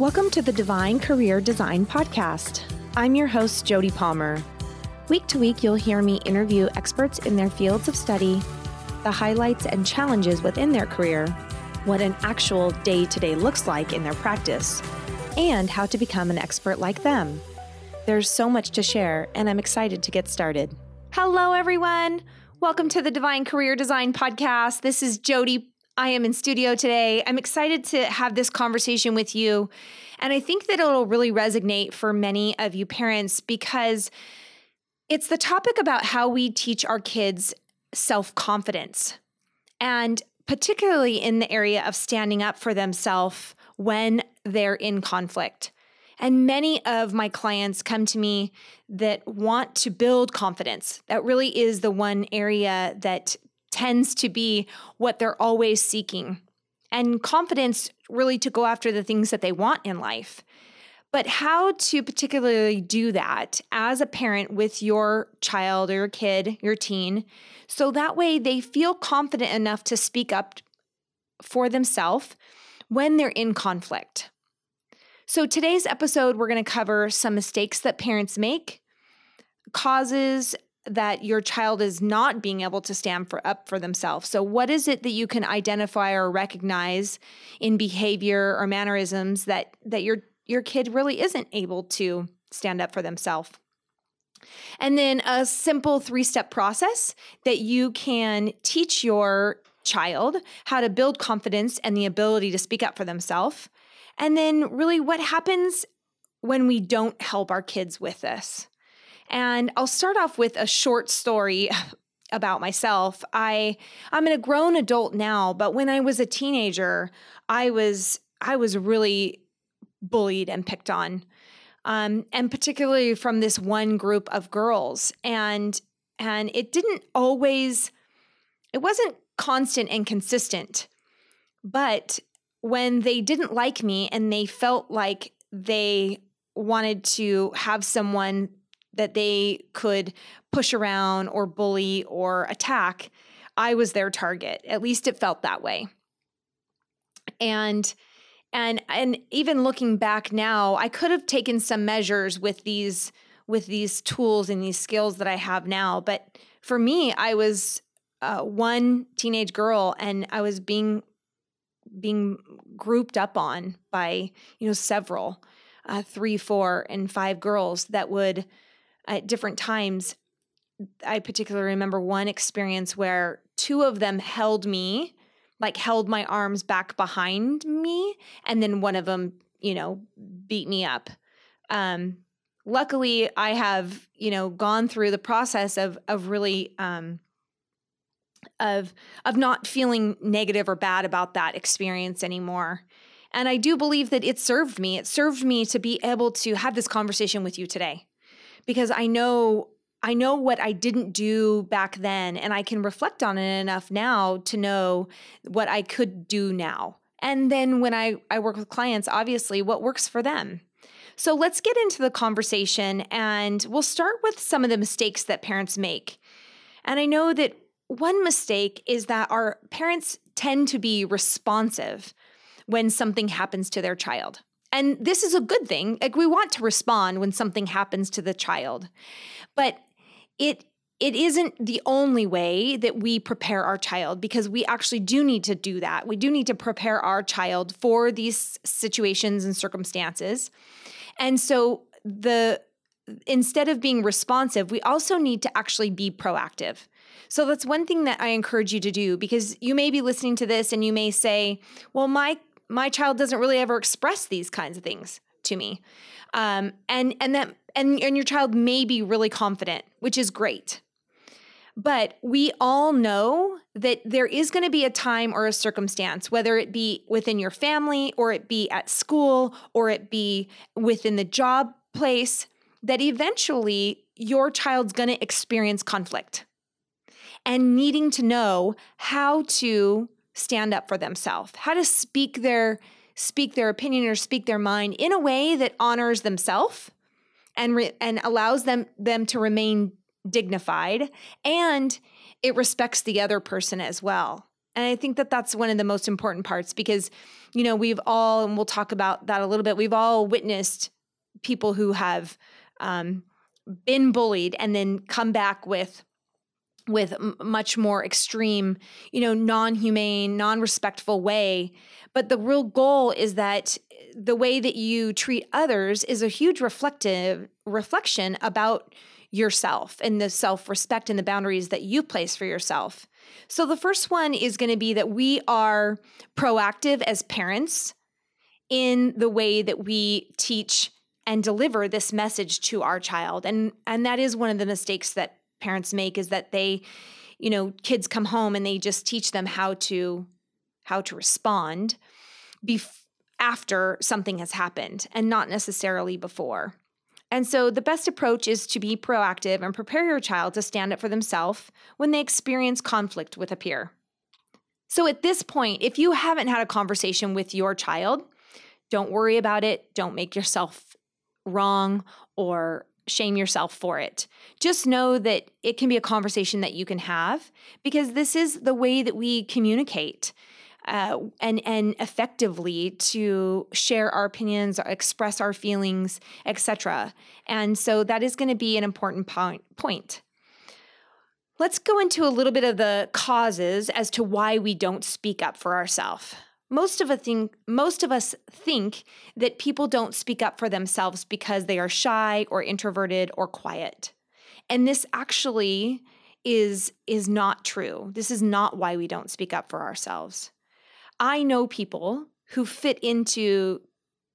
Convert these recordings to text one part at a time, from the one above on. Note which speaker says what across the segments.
Speaker 1: Welcome to the Divine Career Design Podcast. I'm your host, Jody Palmer. Week to week, you'll hear me interview experts in their fields of study, the highlights and challenges within their career, what an actual day to day looks like in their practice, and how to become an expert like them. There's so much to share, and I'm excited to get started. Hello, everyone. Welcome to the Divine Career Design Podcast. This is Jody I am in studio today. I'm excited to have this conversation with you. And I think that it'll really resonate for many of you parents because it's the topic about how we teach our kids self confidence. And particularly in the area of standing up for themselves when they're in conflict. And many of my clients come to me that want to build confidence. That really is the one area that tends to be what they're always seeking. And confidence really to go after the things that they want in life. But how to particularly do that as a parent with your child or your kid, your teen, so that way they feel confident enough to speak up for themselves when they're in conflict. So, today's episode, we're going to cover some mistakes that parents make, causes that your child is not being able to stand for up for themselves. So what is it that you can identify or recognize in behavior or mannerisms that that your your kid really isn't able to stand up for themselves? And then a simple three-step process that you can teach your child how to build confidence and the ability to speak up for themselves. And then really what happens when we don't help our kids with this? And I'll start off with a short story about myself. I I'm a grown adult now, but when I was a teenager, I was I was really bullied and picked on. Um, and particularly from this one group of girls. And and it didn't always it wasn't constant and consistent. But when they didn't like me and they felt like they wanted to have someone that they could push around or bully or attack, I was their target. At least it felt that way. And and and even looking back now, I could have taken some measures with these with these tools and these skills that I have now, but for me, I was uh, one teenage girl and I was being being grouped up on by you know several uh, three four and five girls that would at different times. I particularly remember one experience where two of them held me, like held my arms back behind me, and then one of them, you know, beat me up. Um, luckily, I have, you know, gone through the process of of really um, of of not feeling negative or bad about that experience anymore. And I do believe that it served me. It served me to be able to have this conversation with you today because I know I know what I didn't do back then and I can reflect on it enough now to know what I could do now. And then when I, I work with clients, obviously what works for them. So let's get into the conversation and we'll start with some of the mistakes that parents make. And I know that one mistake is that our parents tend to be responsive when something happens to their child. And this is a good thing. Like we want to respond when something happens to the child. But it it isn't the only way that we prepare our child because we actually do need to do that. We do need to prepare our child for these situations and circumstances. And so the instead of being responsive, we also need to actually be proactive. So that's one thing that I encourage you to do because you may be listening to this and you may say, "Well, my my child doesn't really ever express these kinds of things to me. Um, and and that and and your child may be really confident which is great. But we all know that there is going to be a time or a circumstance whether it be within your family or it be at school or it be within the job place that eventually your child's going to experience conflict. And needing to know how to stand up for themselves, how to speak their speak their opinion or speak their mind in a way that honors themselves and re- and allows them them to remain dignified and it respects the other person as well. And I think that that's one of the most important parts because, you know, we've all, and we'll talk about that a little bit, we've all witnessed people who have um, been bullied and then come back with with much more extreme, you know, non-humane, non-respectful way. But the real goal is that the way that you treat others is a huge reflective reflection about yourself and the self-respect and the boundaries that you place for yourself. So the first one is going to be that we are proactive as parents in the way that we teach and deliver this message to our child. And and that is one of the mistakes that parents make is that they you know kids come home and they just teach them how to how to respond bef- after something has happened and not necessarily before. And so the best approach is to be proactive and prepare your child to stand up for themselves when they experience conflict with a peer. So at this point, if you haven't had a conversation with your child, don't worry about it. Don't make yourself wrong or shame yourself for it. Just know that it can be a conversation that you can have because this is the way that we communicate uh, and and effectively to share our opinions, express our feelings, etc. And so that is going to be an important point. Point. Let's go into a little bit of the causes as to why we don't speak up for ourselves. Most of us think most of us think that people don't speak up for themselves because they are shy or introverted or quiet. And this actually is is not true. This is not why we don't speak up for ourselves. I know people who fit into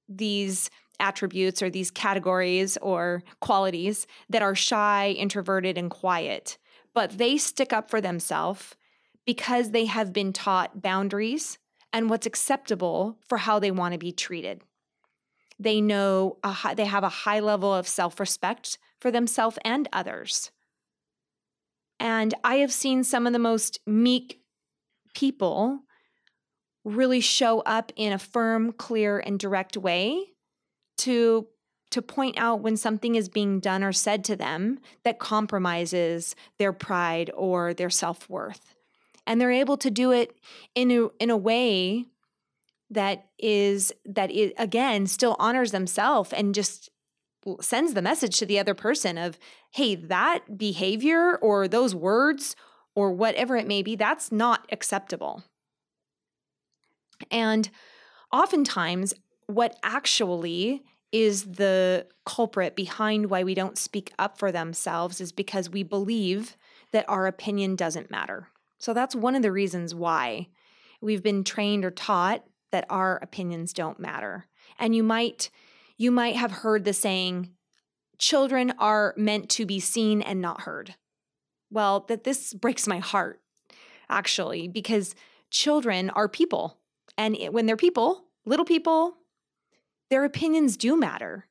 Speaker 1: these attributes or these categories or qualities that are shy, introverted, and quiet, but they stick up for themselves because they have been taught boundaries and what's acceptable for how they want to be treated. They know high, they have a high level of self respect for themselves and others. And I have seen some of the most meek people really show up in a firm, clear, and direct way to to point out when something is being done or said to them that compromises their pride or their self-worth. And they're able to do it in a in a way that is that it again still honors themselves and just sends the message to the other person of hey that behavior or those words or whatever it may be that's not acceptable and oftentimes, what actually is the culprit behind why we don't speak up for themselves is because we believe that our opinion doesn't matter. So that's one of the reasons why we've been trained or taught that our opinions don't matter. And you might you might have heard the saying children are meant to be seen and not heard. Well, that this breaks my heart actually because children are people and it, when they're people, little people, their opinions do matter.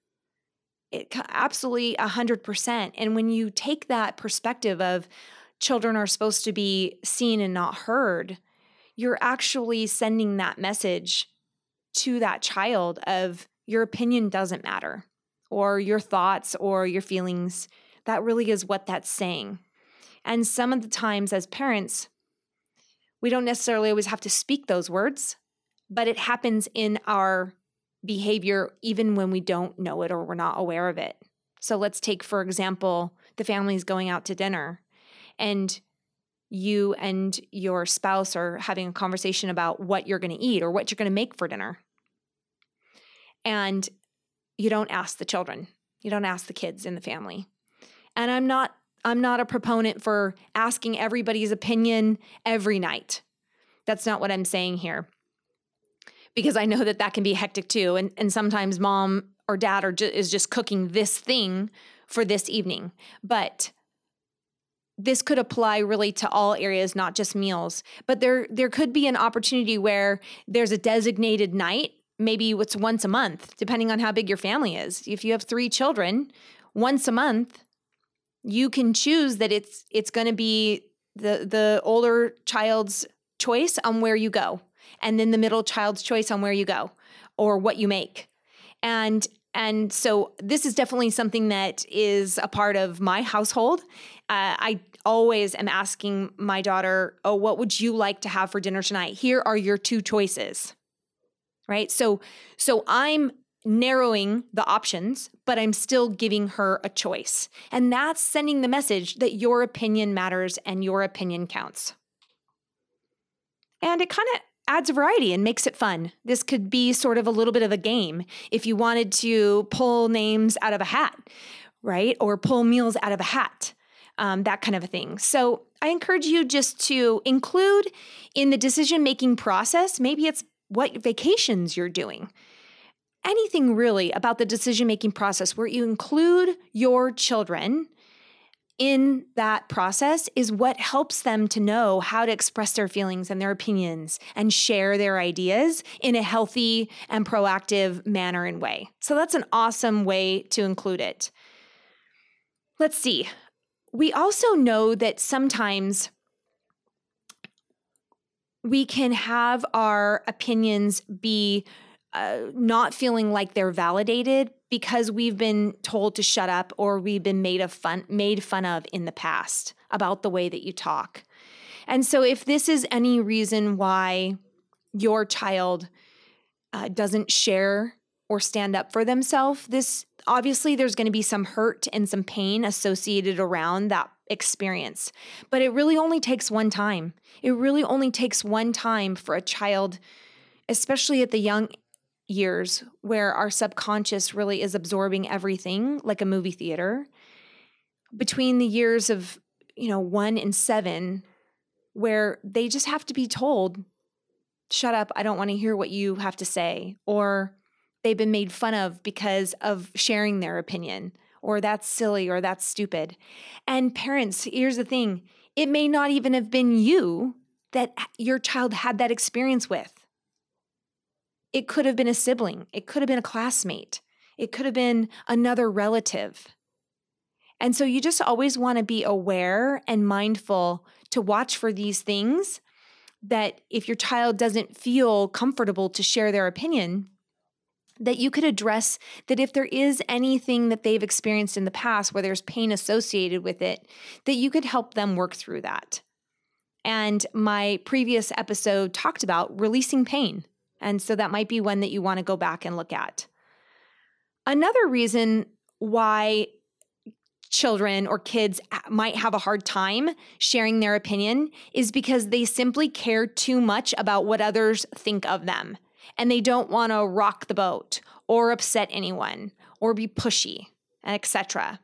Speaker 1: It absolutely 100%. And when you take that perspective of children are supposed to be seen and not heard, you're actually sending that message to that child of your opinion doesn't matter or your thoughts or your feelings. That really is what that's saying. And some of the times as parents, we don't necessarily always have to speak those words but it happens in our behavior even when we don't know it or we're not aware of it. So let's take, for example, the family's going out to dinner and you and your spouse are having a conversation about what you're going to eat or what you're going to make for dinner. And you don't ask the children. You don't ask the kids in the family. And I'm not I'm not a proponent for asking everybody's opinion every night. That's not what I'm saying here because I know that that can be hectic too. And, and sometimes mom or dad are ju- is just cooking this thing for this evening. But this could apply really to all areas, not just meals. But there there could be an opportunity where there's a designated night, maybe it's once a month, depending on how big your family is. If you have three children, once a month, you can choose that it's it's going to be the the older child's choice on where you go and then the middle child's choice on where you go or what you make. And and so this is definitely something that is a part of my household. Uh, I always am asking my daughter, "Oh, what would you like to have for dinner tonight? Here are your two choices." Right? So so I'm narrowing the options, but I'm still giving her a choice. And that's sending the message that your opinion matters and your opinion counts. And it kind of adds variety and makes it fun. This could be sort of a little bit of a game if you wanted to pull names out of a hat, right? Or pull meals out of a hat, um, that kind of a thing. So I encourage you just to include in the decision making process, maybe it's what vacations you're doing. Anything really about the decision making process where you include your children in that process is what helps them to know how to express their feelings and their opinions and share their ideas in a healthy and proactive manner and way. So that's an awesome way to include it. Let's see. We also know that sometimes we can have our opinions be uh, not feeling like they're validated because we've been told to shut up or we've been made of fun made fun of in the past about the way that you talk. And so if this is any reason why your child uh, doesn't share or stand up for themselves, this obviously there's going to be some hurt and some pain associated around that experience. But it really only takes one time. It really only takes one time for a child especially at the young years where our subconscious really is absorbing everything like a movie theater. Between the years of you know 1 and 7 where they just have to be told shut up i don't want to hear what you have to say or they've been made fun of because of sharing their opinion or that's silly or that's stupid. And parents here's the thing it may not even have been you that your child had that experience with it could have been a sibling, it could have been a classmate, it could have been another relative. And so you just always want to be aware and mindful to watch for these things that if your child doesn't feel comfortable to share their opinion, that you could address that if there is anything that they've experienced in the past where there's pain associated with it, that you could help them work through that. And my previous episode talked about releasing pain. And so that might be one that you want to go back and look at. Another reason why children or kids might have a hard time sharing their opinion is because they simply care too much about what others think of them and they don't want to rock the boat or upset anyone or be pushy etc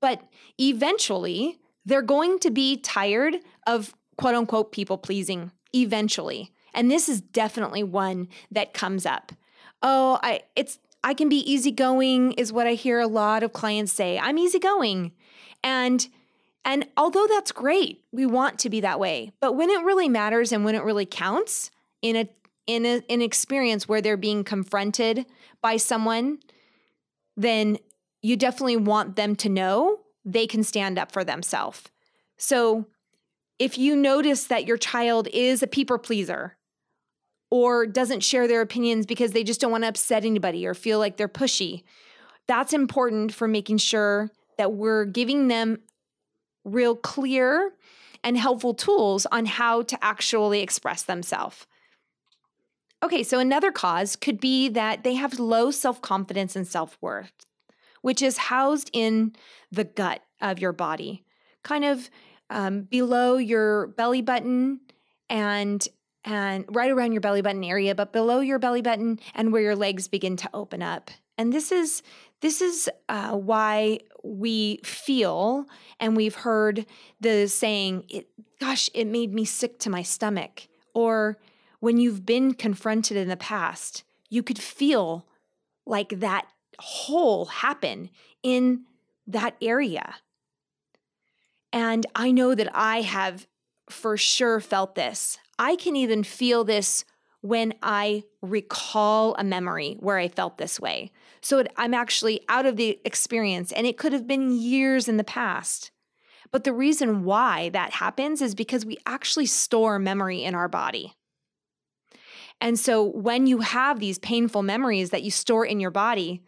Speaker 1: but eventually they're going to be tired of quote unquote people pleasing eventually and this is definitely one that comes up. Oh, I it's I can be easygoing is what I hear a lot of clients say. I'm easygoing. And and although that's great, we want to be that way. But when it really matters and when it really counts in a in a, an experience where they're being confronted by someone, then you definitely want them to know they can stand up for themselves. So if you notice that your child is a people pleaser or doesn't share their opinions because they just don't want to upset anybody or feel like they're pushy. That's important for making sure that we're giving them real clear and helpful tools on how to actually express themselves. Okay, so another cause could be that they have low self confidence and self worth, which is housed in the gut of your body, kind of um, below your belly button and and right around your belly button area, but below your belly button and where your legs begin to open up. And this is this is uh, why we feel, and we've heard the saying, it, "Gosh, it made me sick to my stomach," or when you've been confronted in the past, you could feel like that hole happen in that area. And I know that I have for sure felt this. I can even feel this when I recall a memory where I felt this way. So it, I'm actually out of the experience, and it could have been years in the past. But the reason why that happens is because we actually store memory in our body. And so when you have these painful memories that you store in your body,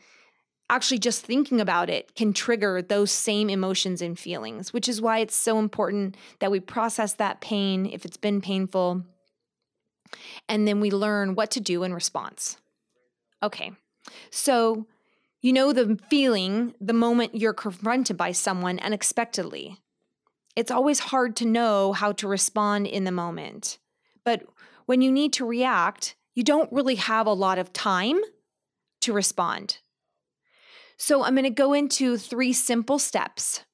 Speaker 1: actually just thinking about it can trigger those same emotions and feelings, which is why it's so important that we process that pain if it's been painful and then we learn what to do in response. Okay, so you know the feeling the moment you're confronted by someone unexpectedly. It's always hard to know how to respond in the moment. But when you need to react, you don't really have a lot of time to respond. So I'm going to go into three simple steps.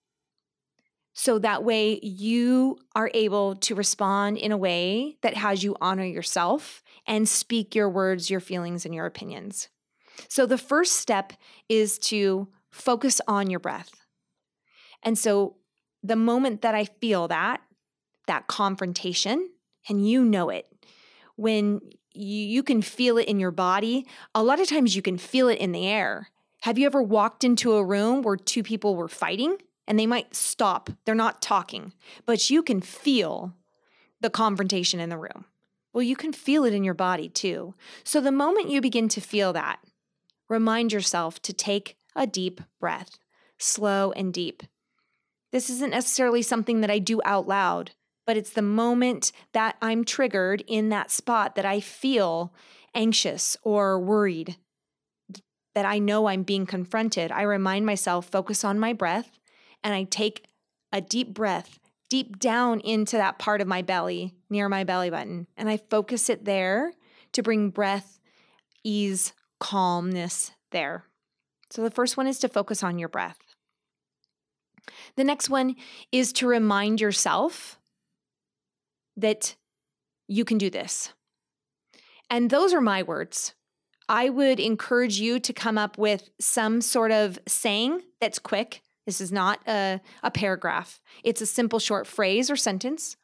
Speaker 1: So that way you are able to respond in a way that has you honor yourself and speak your words, your feelings, and your opinions. So the first step is to focus on your breath. And so the moment that I feel that, that confrontation, and you know it, when you, can feel it in your body, a lot of times you can feel it in the air. Have you ever walked into a room where two people were fighting and they might stop? They're not talking, but you can feel the confrontation in the room. Well, you can feel it in your body too. So the moment you begin to feel that, remind yourself to take a deep breath, slow and deep. This isn't necessarily something that I do out loud, but it's the moment that I'm triggered in that spot that I feel anxious or worried that I know I'm being confronted, I remind myself, focus on my breath, and I take a deep breath deep down into that part of my belly, near my belly button, and I focus it there to bring breath, ease, calmness there. So the first one is to focus on your breath. The next one is to remind yourself that you can do this. And those are my words. I would encourage you to come up with some sort of saying that's quick. This is not a, a paragraph, it's a simple short phrase or sentence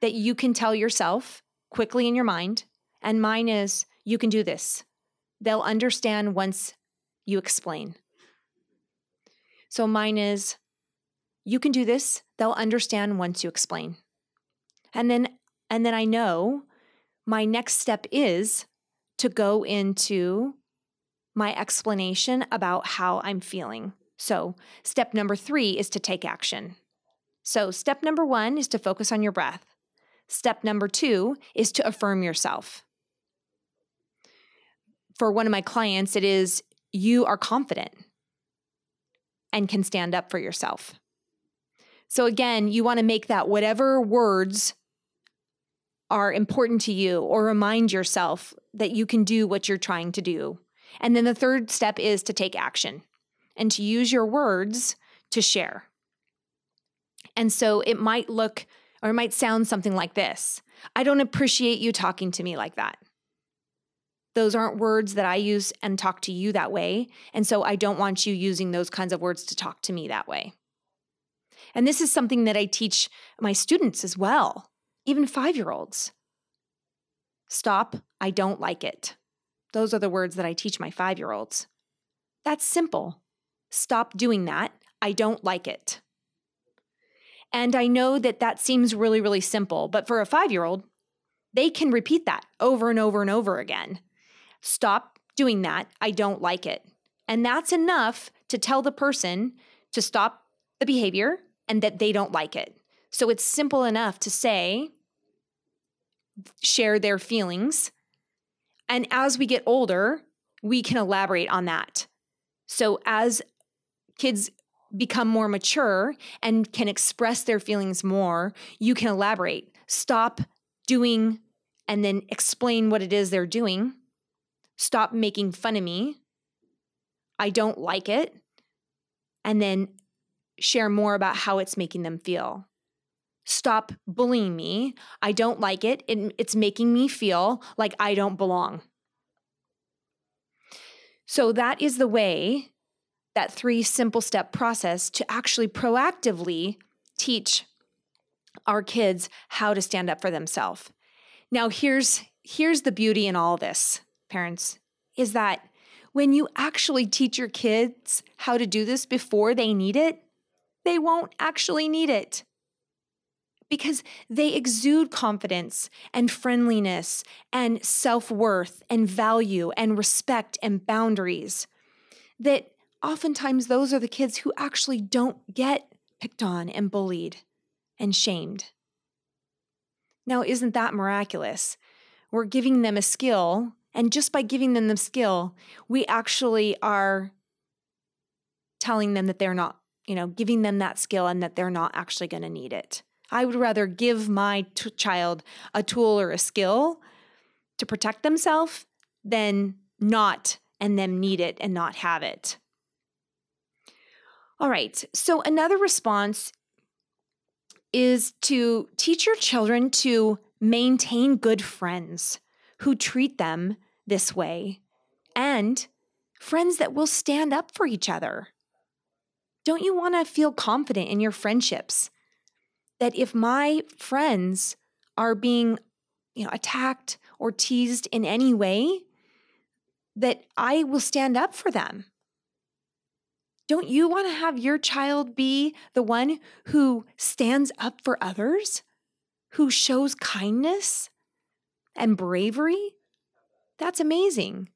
Speaker 1: that you can tell yourself quickly in your mind. And mine is, you can do this. They'll understand once you explain. So mine is, you can do this. They'll understand once you explain. And then, and then I know my next step is to go into my explanation about how I'm feeling. So, step number three is to take action. So, step number one is to focus on your breath. Step number two is to affirm yourself. For one of my clients, it is you are confident and can stand up for yourself. So, again, you want to make that whatever words are important to you or remind yourself that you can do what you're trying to do. And then the third step is to take action and to use your words to share. And so it might look or it might sound something like this I don't appreciate you talking to me like that. Those aren't words that I use and talk to you that way. And so I don't want you using those kinds of words to talk to me that way. And this is something that I teach my students as well even five year olds. Stop, I don't like it. Those are the words that I teach my five year olds. That's simple. Stop doing that. I don't like it. And I know that that seems really, really simple, but for a five year old, they can repeat that over and over and over again. Stop doing that. I don't like it. And that's enough to tell the person to stop the behavior and that they don't like it. So it's simple enough to say, share their feelings. And as we get older, we can elaborate on that. So as kids become more mature and can express their feelings more, you can elaborate. Stop doing and then explain what it is they're doing. Stop making fun of me. I don't like it. And then share more about how it's making them feel. Stop bullying me. I don't like it. it. It's making me feel like I don't belong. So, that is the way, that three simple step process to actually proactively teach our kids how to stand up for themselves. Now, here's, here's the beauty in all this, parents, is that when you actually teach your kids how to do this before they need it, they won't actually need it because they exude confidence and friendliness and self worth and value and respect and boundaries. that oftentimes those are the kids who actually don't get picked on and bullied and shamed. Now, isn't that miraculous? We're giving them a skill, and just by giving them the skill, we actually are telling them that they're not, you know, giving them that skill and that they're not actually going to need it. I would rather give my t- child a tool or a skill to protect themselves than not and them need it and not have it. All right, so another response is to teach your children to maintain good friends who treat them this way and friends that will stand up for each other. Don't you want to feel confident in your friendships? That if my friends are being, you know, attacked or teased in any way, that I will stand up for them. Don't you want to have your child be the one who stands up for others, who shows kindness and bravery? That's amazing.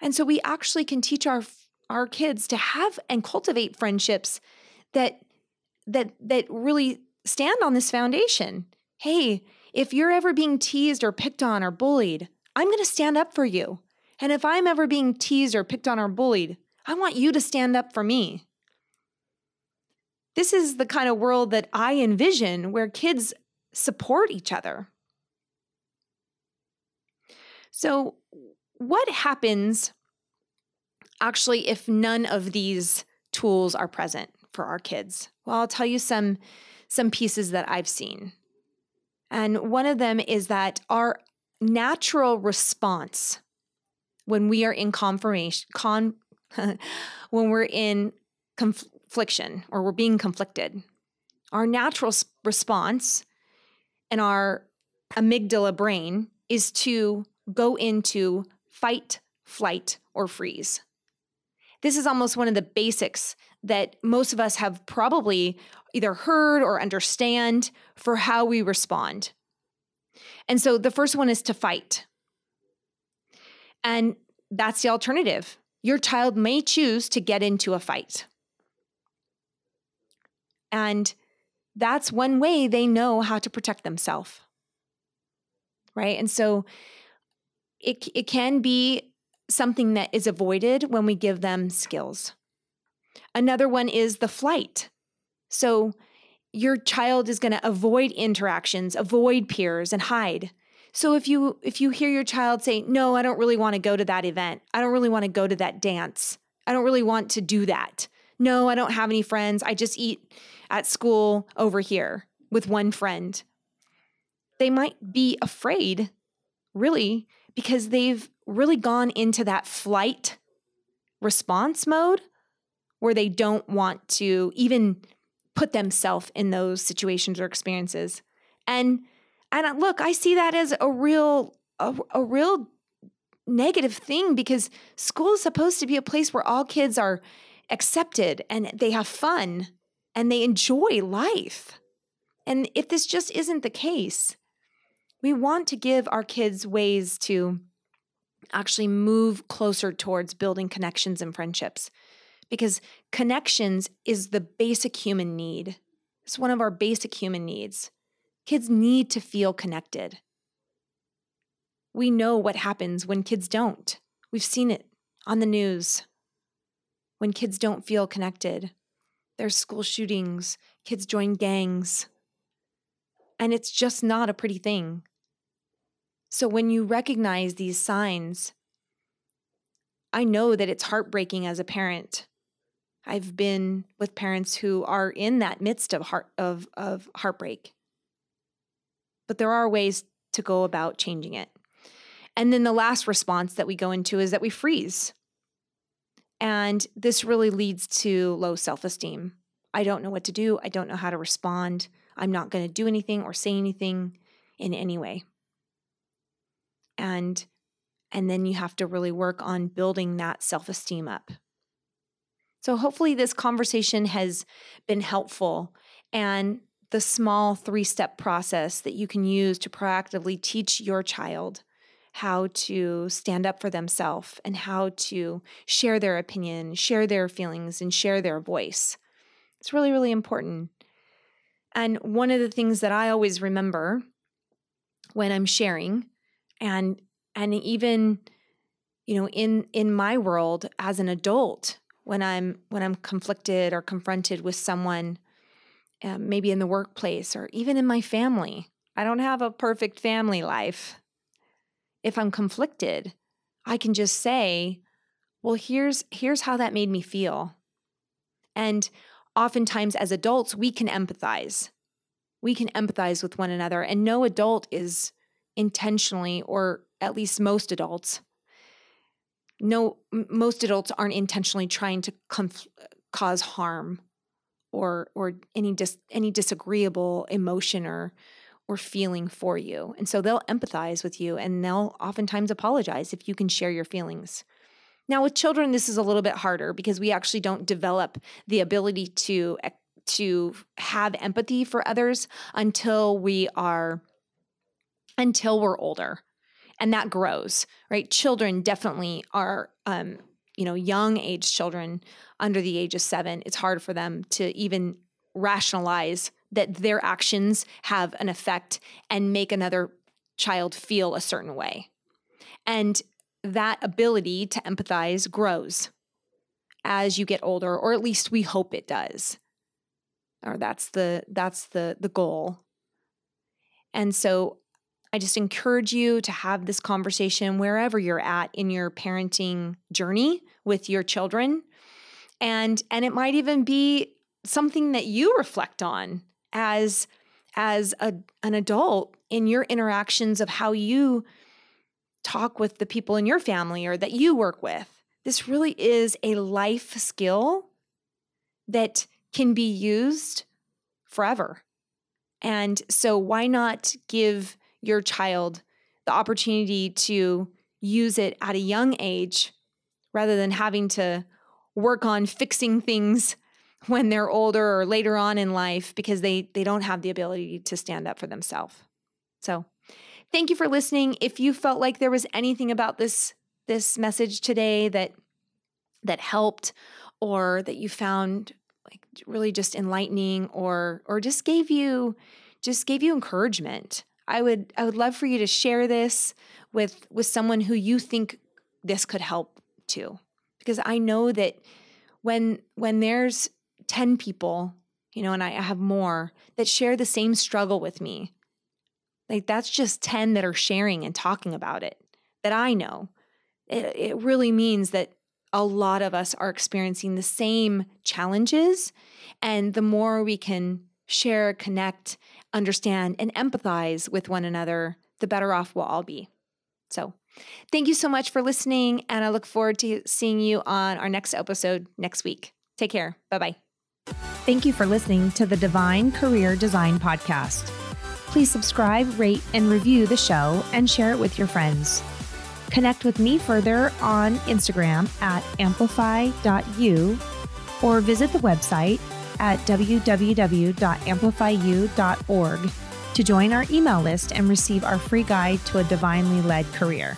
Speaker 1: And so we actually can teach our our kids to have and cultivate friendships that that that really stand on this foundation. Hey, if you're ever being teased or picked on or bullied, I'm going to stand up for you. And if I'm ever being teased or picked on or bullied, I want you to stand up for me. This is the kind of world that I envision where kids support each other. So, what happens actually if none of these tools are present for our kids? Well, I'll tell you some some pieces that I've seen. And one of them is that our natural response when we are in confirmation con when we're in confliction or we're being conflicted our natural response and our amygdala brain is to go into fight flight or freeze this is almost one of the basics that most of us have probably either heard or understand for how we respond. And so the first one is to fight. And that's the alternative. Your child may choose to get into a fight. And that's one way they know how to protect themselves. Right? And so it, it can be something that is avoided when we give them skills. Another one is the flight. So your child is going to avoid interactions, avoid peers and hide. So if you if you hear your child say, "No, I don't really want to go to that event. I don't really want to go to that dance. I don't really want to do that. No, I don't have any friends. I just eat at school over here with one friend." They might be afraid really because they've really gone into that flight response mode where they don't want to even put themselves in those situations or experiences. And and look, I see that as a real a, a real negative thing because school is supposed to be a place where all kids are accepted and they have fun and they enjoy life. And if this just isn't the case, we want to give our kids ways to actually move closer towards building connections and friendships because connections is the basic human need. It's one of our basic human needs. Kids need to feel connected. We know what happens when kids don't. We've seen it on the news. When kids don't feel connected, there's school shootings, kids join gangs. And it's just not a pretty thing. So when you recognize these signs, I know that it's heartbreaking as a parent. I've been with parents who are in that midst of heart of, of heartbreak. But there are ways to go about changing it. And then the last response that we go into is that we freeze. And this really leads to low self esteem. I don't know what to do. I don't know how to respond. I'm not going to do anything or say anything in any way and and then you have to really work on building that self-esteem up. So hopefully this conversation has been helpful and the small three-step process that you can use to proactively teach your child how to stand up for themselves and how to share their opinion, share their feelings, and share their voice. It's really, really important. And one of the things that I always remember when I'm sharing and and even you know in in my world as an adult when I'm when I'm conflicted or confronted with someone um, maybe in the workplace or even in my family. I don't have a perfect family life. If I'm conflicted, I can just say, "Well, here's here's how that made me feel." And oftentimes as adults, we can empathize. We can empathize with one another, and no adult is intentionally, or at least most adults, no, most adults aren't intentionally trying to conf- cause harm or or any dis- any disagreeable emotion or or feeling for you. And so they'll empathize with you and they'll oftentimes apologize if you can share your feelings. Now with children this is a little bit harder because we actually don't develop the ability to to have empathy for others until we are until we're older. And that grows, right? Children definitely are um, you know, young age children under the age of 7, it's hard for them to even rationalize that their actions have an effect and make another child feel a certain way. And that ability to empathize grows as you get older or at least we hope it does. Or that's the that's the the goal. And so I just encourage you to have this conversation wherever you're at in your parenting journey with your children. And and it might even be something that you reflect on as as a, an adult in your interactions of how you talk with the people in your family or that you work with. This really is a life skill that can be used forever. And so, why not give your child the opportunity to use it at a young age rather than having to work on fixing things when they're older or later on in life because they they don't have the ability to stand up for themselves. So, thank you for listening. If you felt like there was anything about this this message today that that helped or that you found like really just enlightening or or just gave you just gave you encouragement I would I would love for you to share this with with someone who you think this could help too. Because I know that when when there's 10 people, you know, and I have more that share the same struggle with me. Like that's just 10 that are sharing and talking about it that I know. It, it really means that a lot of us are experiencing the same challenges. And the more we can share, connect, understand, and empathize with one another, the better off we'll all be. So, thank you so much for listening, and I look forward to seeing you on our next episode next week. Take care. Bye bye. Thank you for listening to the Divine Career Design Podcast. Please subscribe, rate, and review the show and share it with your friends. Connect with me further on Instagram at amplify.u or visit the website at www.amplifyu.org to join our email list and receive our free guide to a divinely led career.